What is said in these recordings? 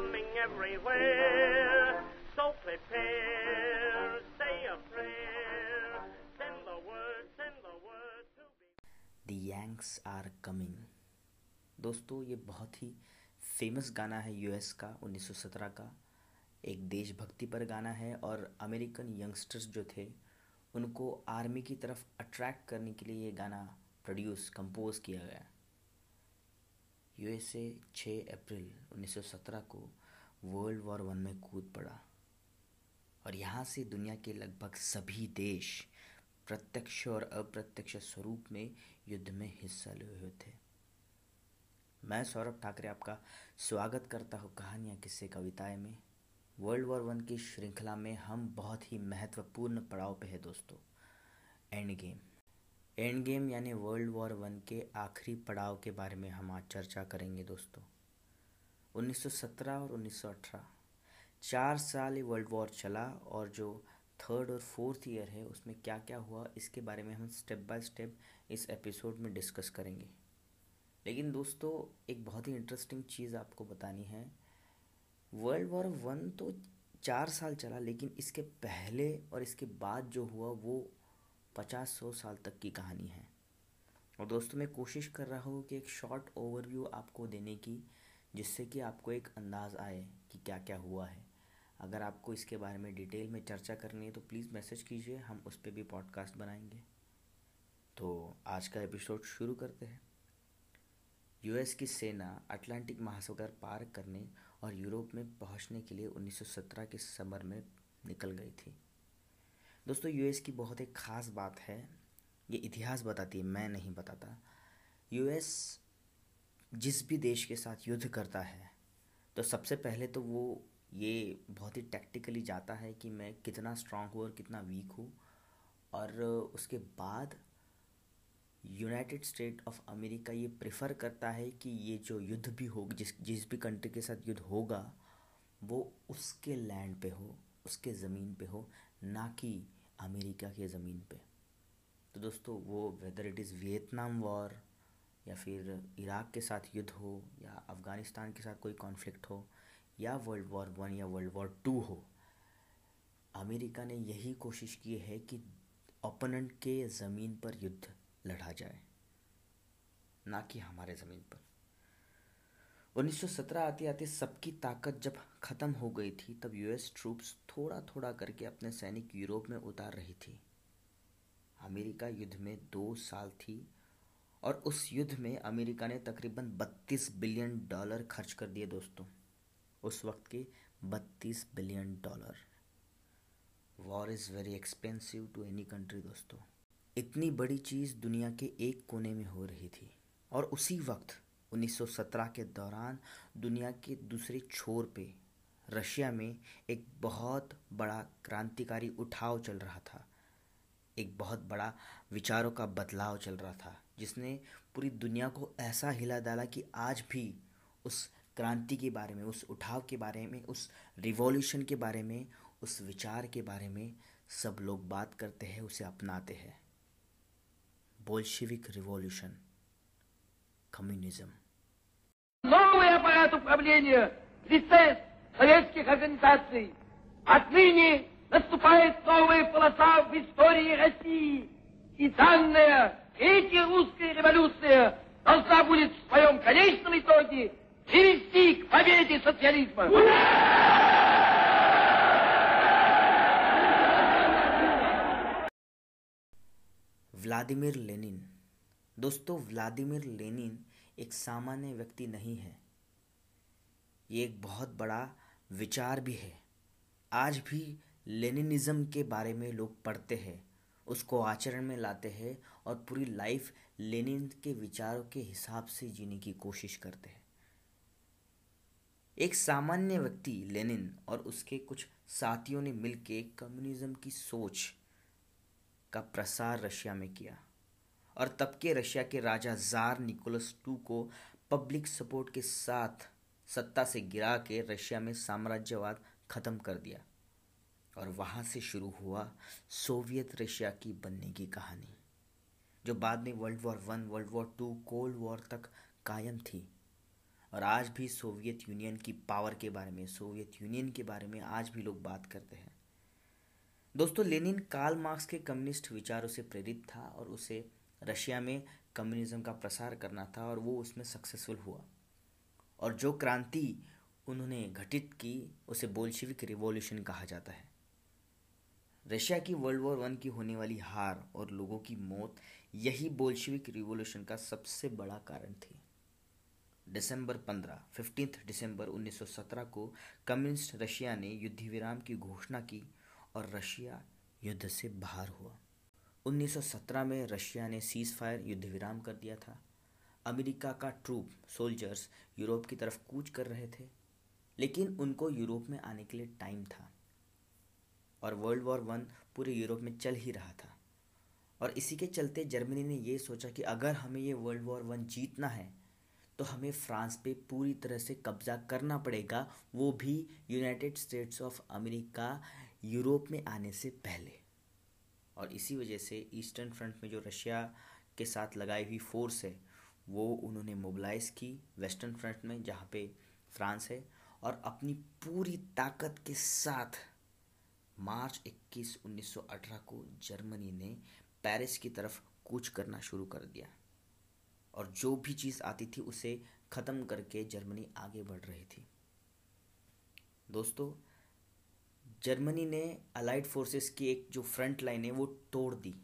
tumming everywhere. So prepare, say a prayer, send the word, send the word to be. The youngs are coming दोस्तों ये बहुत ही famous गाना है US का 1917 का एक देशभक्ति पर गाना है और अमेरिकन यंगस्टर्स जो थे उनको आर्मी की तरफ़ अट्रैक्ट करने के लिए ये गाना प्रोड्यूस कंपोज किया गया यूएसए 6 अप्रैल 1917 को वर्ल्ड वॉर वन में कूद पड़ा। और यहाँ से दुनिया के लगभग सभी देश प्रत्यक्ष और अप्रत्यक्ष स्वरूप में युद्ध में हिस्सा लिए हुए थे। मैं सौरभ ठाकरे आपका स्वागत करता हूँ कहानियाँ किस्से कविताएँ में। वर्ल्ड वॉर वन की श्रृंखला में हम बहुत ही महत्वपूर्ण पड़ाव पे है दोस्तों। End game. एंड गेम यानी वर्ल्ड वॉर वन के आखिरी पड़ाव के बारे में हम आज चर्चा करेंगे दोस्तों। 1917 और 1918 चार साल ये वर्ल्ड वॉर चला और जो थर्ड और फोर्थ ईयर है, उसमें क्या क्या हुआ, इसके बारे में हम स्टेप बाय स्टेप इस एपिसोड में डिस्कस करेंगे। लेकिन दोस्तों, एक बहुत ही इंटरेस्टिंग चीज़ आपको बतानी है। वर्ल्ड वॉर वन तो चार साल चला, लेकिन इसके पहले और इसके बाद जो हुआ, वो पचास सौ साल तक की कहानी है। और दोस्तों, मैं कोशिश कर रहा हूँ कि एक शॉर्ट ओवरव्यू आपको देने की, जिससे कि आपको एक अंदाज़ आए कि क्या क्या हुआ है। अगर आपको इसके बारे में डिटेल में चर्चा करनी है तो प्लीज़ मैसेज कीजिए, हम उस पर भी पॉडकास्ट बनाएँगे। तो आज का एपिसोड शुरू करते हैं। यूएस की सेना अटलांटिक महासागर पार करने और यूरोप में पहुँचने के लिए 1917 के समर में निकल गई थी। दोस्तों यूएस की बहुत एक ख़ास बात है। ये इतिहास बताती है, मैं नहीं बताता। यूएस जिस भी देश के साथ युद्ध करता है तो सबसे पहले तो वो ये बहुत ही टैक्टिकली जाता है कि मैं कितना स्ट्रांग हूँ और कितना वीक हूँ। और उसके बाद यूनाइटेड स्टेट ऑफ़ अमेरिका ये प्रेफर करता है कि ये जो युद्ध भी हो, जिस जिस भी कंट्री के साथ युद्ध होगा, वो उसके लैंड पे हो, उसके ज़मीन पे हो, ना कि अमेरिका के ज़मीन पे। तो दोस्तों, वो whether it is Vietnam war या फिर इराक के साथ युद्ध हो या अफ़गानिस्तान के साथ कोई कॉन्फ्लिक्ट हो या वर्ल्ड वॉर वन या वर्ल्ड वॉर टू हो, अमेरिका ने यही कोशिश की है कि ओपोनेंट के ज़मीन पर युद्ध लड़ा जाए, ना कि हमारे ज़मीन पर। 1917 आते आते सबकी ताकत जब ख़त्म हो गई थी, तब यूएस ट्रूप्स थोड़ा थोड़ा करके अपने सैनिक यूरोप में उतार रही थी। अमेरिका युद्ध में दो साल थी और उस युद्ध में अमेरिका ने तकरीबन 32 बिलियन डॉलर खर्च कर दिए दोस्तों। उस वक्त के 32 billion dollar. War is very expensive to any country दोस्तों। इतनी बड़ी चीज़ दुनिया के एक कोने में हो रही थी और उसी वक्त 1917 के दौरान दुनिया के दूसरे छोर पे रशिया में एक बहुत बड़ा क्रांतिकारी उठाव चल रहा था। एक बहुत बड़ा विचारों का बदलाव चल रहा था, जिसने पूरी दुनिया को ऐसा हिला डाला कि आज भी उस क्रांति के बारे में, उस उठाव के बारे में, उस रिवॉल्यूशन के बारे में, उस विचार के बारे में सब लोग बात करते हैं, उसे अपनाते हैं। Bolshevik revolution communism Новый аппарат управления в лице советских организаций. Отныне наступает новая полоса в истории России. И данная Третья русская революция должна будет в своем конечном итоге привести к победе социализма. Vladimir Lenin दोस्तों व्लादिमीर लेनिन एक सामान्य व्यक्ति नहीं है। ये एक बहुत बड़ा विचार भी है। आज भी लेनिनिज्म के बारे में लोग पढ़ते हैं, उसको आचरण में लाते हैं और पूरी लाइफ लेनिन के विचारों के हिसाब से जीने की कोशिश करते हैं। एक सामान्य व्यक्ति लेनिन और उसके कुछ साथियों ने मिलकर कम्युनिज्म की सोच का प्रसार रशिया में किया। और तब के रशिया के राजा जार निकोलस टू को पब्लिक सपोर्ट के साथ सत्ता से गिरा के रशिया में साम्राज्यवाद खत्म कर दिया। और वहाँ से शुरू हुआ सोवियत रशिया की बनने की कहानी, जो बाद में world war one world war two cold war तक कायम थी। और आज भी सोवियत यूनियन की पावर के बारे में, सोवियत यूनियन के बारे में आज भी लोग बात करते हैं। दोस्तों, लेनिन कार्ल मार्क्स के कम्युनिस्ट विचारों से प्रेरित था और उसे रशिया में कम्युनिज्म का प्रसार करना था और वो उसमें सक्सेसफुल हुआ। और जो क्रांति उन्होंने घटित की, उसे बोल्शिविक रिवॉल्यूशन कहा जाता है। रशिया की वर्ल्ड वॉर वन की होने वाली हार और लोगों की मौत, यही बोल्शिविक रिवॉल्यूशन का सबसे बड़ा कारण थी। दिसंबर 15 फिफ्टींथ दिसंबर 1917 को कम्युनिस्ट रशिया ने युद्ध विराम की घोषणा की और रशिया युद्ध से बाहर हुआ। 1917 में रशिया ने सीज फायर युद्ध विराम कर दिया था। अमेरिका का ट्रूप सोल्जर्स यूरोप की तरफ़ कूच कर रहे थे, लेकिन उनको यूरोप में आने के लिए टाइम था और वर्ल्ड वॉर वन पूरे यूरोप में चल ही रहा था। और इसी के चलते जर्मनी ने ये सोचा कि अगर हमें ये वर्ल्ड वॉर वन जीतना है तो हमें फ्रांस पे पूरी तरह से कब्जा करना पड़ेगा, वो भी United States of America Europe में आने से पहले। और इसी वजह से ईस्टर्न फ्रंट में जो रशिया के साथ लगाई हुई फोर्स है, वो उन्होंने मोबिलाइज़ की वेस्टर्न फ्रंट में, जहाँ पे फ्रांस है, और अपनी पूरी ताकत के साथ मार्च 21 1918 को जर्मनी ने पेरिस की तरफ़ कूच करना शुरू कर दिया। और जो भी चीज़ आती थी, उसे ख़त्म करके जर्मनी आगे बढ़ रही थी। दोस्तों जर्मनी ने अलाइड फोर्सेस की एक जो फ्रंट लाइन है, वो तोड़ दी।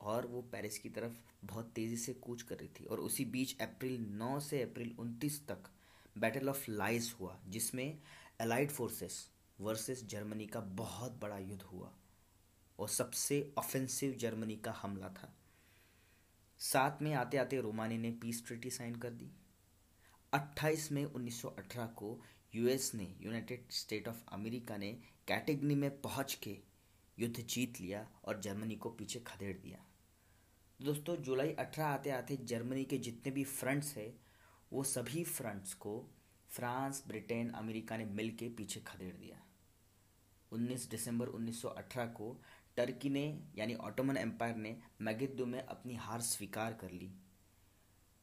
और वो पेरिस की तरफ़ बहुत तेज़ी से कूच कर रही थी। और उसी बीच अप्रैल 9 से अप्रैल 29 तक बैटल ऑफ़ लाइज हुआ, जिसमें अलाइड फोर्सेस वर्सेस जर्मनी का बहुत बड़ा युद्ध हुआ। और सबसे ऑफेंसिव जर्मनी का हमला था। साथ में आते आते रोमानी ने पीस ट्रिटी साइन कर दी। 28 मई 1918 को यूएस ने यूनाइटेड स्टेट ऑफ़ अमेरिका ने कैटेगनी में पहुँच के युद्ध जीत लिया और जर्मनी को पीछे खदेड़ दिया। दोस्तों, जुलाई 18 आते आते जर्मनी के जितने भी फ्रंट्स है, वो सभी फ्रंट्स को फ्रांस, ब्रिटेन, अमेरिका ने मिल के पीछे खदेड़ दिया। 19 दिसंबर 1918 को टर्की ने, यानी ऑटोमन एम्पायर ने, मैगिद्दो में अपनी हार स्वीकार कर ली।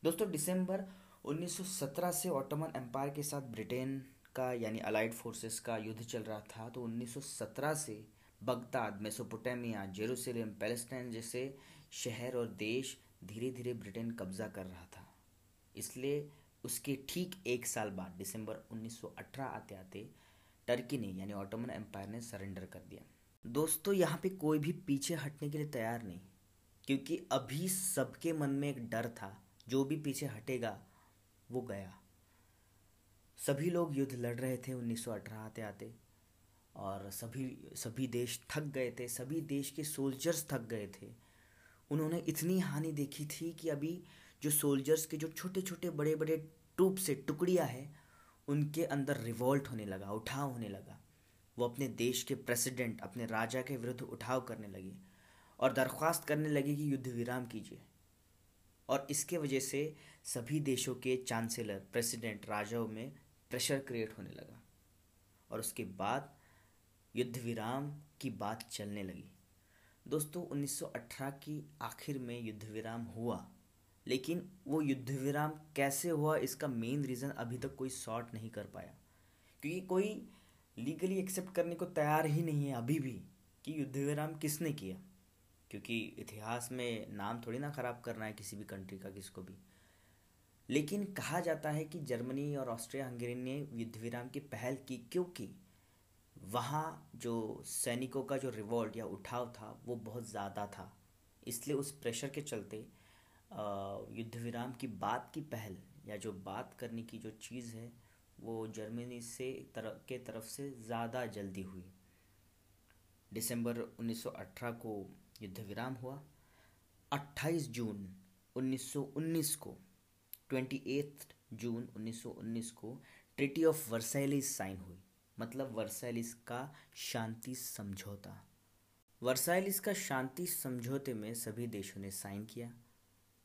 दोस्तों, दिसंबर 1917 से ऑटोमन एम्पायर के साथ ब्रिटेन का, यानी अलाइड फोर्सेस का युद्ध चल रहा था तो 1917 से बगदाद, मेसोपोटामिया, जेरूसलम, पैलेस्टाइन जैसे शहर और देश धीरे धीरे ब्रिटेन कब्जा कर रहा था। इसलिए उसके ठीक एक साल बाद, दिसंबर 1918 आते आते टर्की ने, यानी ऑटोमन एम्पायर ने सरेंडर कर दिया। दोस्तों, यहाँ पे कोई भी पीछे हटने के लिए तैयार नहीं, क्योंकि अभी सबके मन में एक डर था, जो भी पीछे हटेगा, वो गया। सभी लोग युद्ध लड़ रहे थे 1918 आते आते और सभी सभी देश थक गए थे, सभी देश के सोल्जर्स थक गए थे। उन्होंने इतनी हानि देखी थी कि अभी जो सोल्जर्स के जो छोटे छोटे बड़े बड़े टूप से टुकड़ियाँ हैं, उनके अंदर रिवॉल्ट होने लगा, उठाव होने लगा। वो अपने देश के प्रेसिडेंट अपने राजा के विरुद्ध उठाव करने लगे और दरख्वास्त करने लगे कि युद्ध विराम कीजिए। और इसके वजह से सभी देशों के चांसलर प्रेसिडेंट राजाओं में प्रेशर क्रिएट होने लगा और उसके बाद युद्ध विराम की बात चलने लगी। दोस्तों 1918 की आखिर में युद्ध विराम हुआ, लेकिन वो युद्ध विराम कैसे हुआ इसका मेन रीज़न अभी तक कोई सॉर्ट नहीं कर पाया। क्योंकि कोई लीगली एक्सेप्ट करने को तैयार ही नहीं है अभी भी कि युद्ध विराम किसने किया। क्योंकि इतिहास में नाम थोड़ी ना ख़राब करना है किसी भी कंट्री का, किसको भी। लेकिन कहा जाता है कि जर्मनी और ऑस्ट्रिया हंगेरी ने युद्ध विराम की पहल की क्योंकि वहाँ जो सैनिकों का जो रिवॉल्ट या उठाव था, वो बहुत ज़्यादा था। इसलिए उस प्रेशर के चलते युद्ध विराम की बात की पहल या जो बात करने की जो चीज़ है, वो जर्मनी से तरफ़ के तरफ़ से ज़्यादा जल्दी हुई। दिसंबर 1918 को युद्ध विराम हुआ। 28 जून 1919 को 28 जून 1919 को ट्रिटी ऑफ़ वर्साइलिस साइन हुई। मतलब वर्साइलिस का शांति समझौता। वर्साइलिस का शांति समझौते में सभी देशों ने साइन किया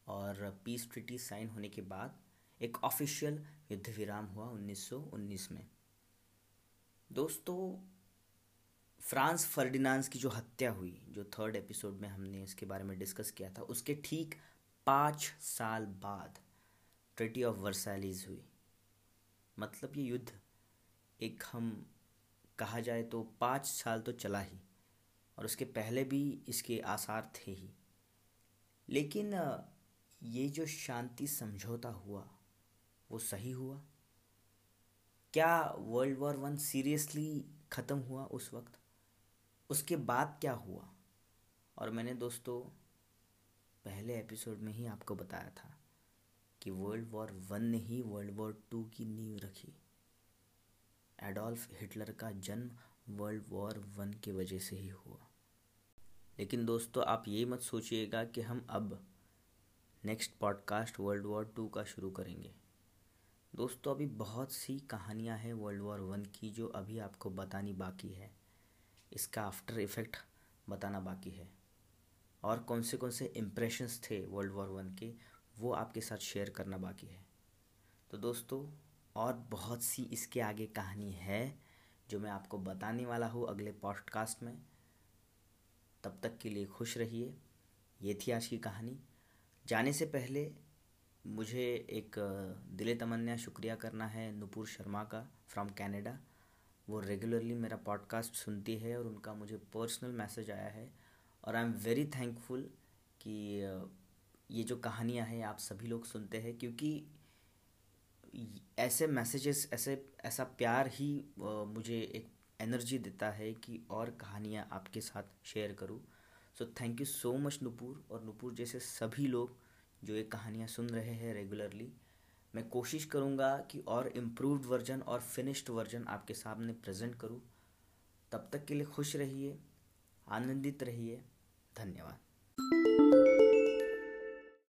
और पीस ट्रिटी साइन होने के बाद एक ऑफिशियल युद्ध विराम हुआ 1919 में। दोस्तों, फ्रांस फर्डिनांस की जो हत्या हुई, जो थर्ड एपिसोड में हमने इसके बारे में डिस्कस किया था, उसके ठीक पाँच साल बाद ट्रेटी ऑफ़ वर्सैलीज हुई। मतलब ये युद्ध, एक हम कहा जाए तो पाँच साल तो चला ही, और उसके पहले भी इसके आसार थे ही। लेकिन ये जो शांति समझौता हुआ, वो सही हुआ? क्या वर्ल्ड वॉर वन सीरियसली ख़त्म हुआ उस वक्त? उसके बाद क्या हुआ? और मैंने दोस्तों, पहले एपिसोड में ही आपको बताया था। कि वर्ल्ड वॉर वन ने ही वर्ल्ड वॉर टू की नींव रखी। एडोल्फ हिटलर का जन्म वर्ल्ड वॉर वन की वजह से ही हुआ। लेकिन दोस्तों, आप ये मत सोचिएगा कि हम अब next podcast world war two का शुरू करेंगे। दोस्तों, अभी बहुत सी कहानियाँ हैं वर्ल्ड वॉर वन की जो अभी आपको बतानी बाकी है। इसका आफ्टर इफ़ेक्ट बताना बाकी है। और कौन से कौन से इम्प्रेशंस थे वर्ल्ड वॉर वन के वो आपके साथ शेयर करना बाकी है। तो दोस्तों, और बहुत सी इसके आगे कहानी है, जो मैं आपको बताने वाला हूँ अगले पॉडकास्ट में। तब तक के लिए खुश रहिए। ये थी आज की कहानी। जाने से पहले मुझे एक, दिल तमन्या शुक्रिया करना है नुपुर शर्मा का फ्रॉम कनाडा वो रेगुलरली मेरा पॉडकास्ट सुनती है और उनका मुझे पर्सनल मैसेज आया है। और आई एम वेरी थैंकफुल कि ये जो कहानियाँ हैं, आप सभी लोग सुनते हैं, क्योंकि ऐसे मैसेजेस ऐसे, ऐसा प्यार ही मुझे एक एनर्जी देता है कि और कहानियाँ आपके साथ शेयर करूँ। So thank you so much Nupur और नुपुर जैसे सभी लोग जो ये कहानियाँ सुन रहे हैं रेगुलरली मैं कोशिश करूँगा कि और इम्प्रूव्ड वर्जन और फिनिश्ड वर्जन आपके सामने प्रेजेंट करूँ। तब तक के लिए खुश रहिए, आनंदित रहिए। धन्यवाद।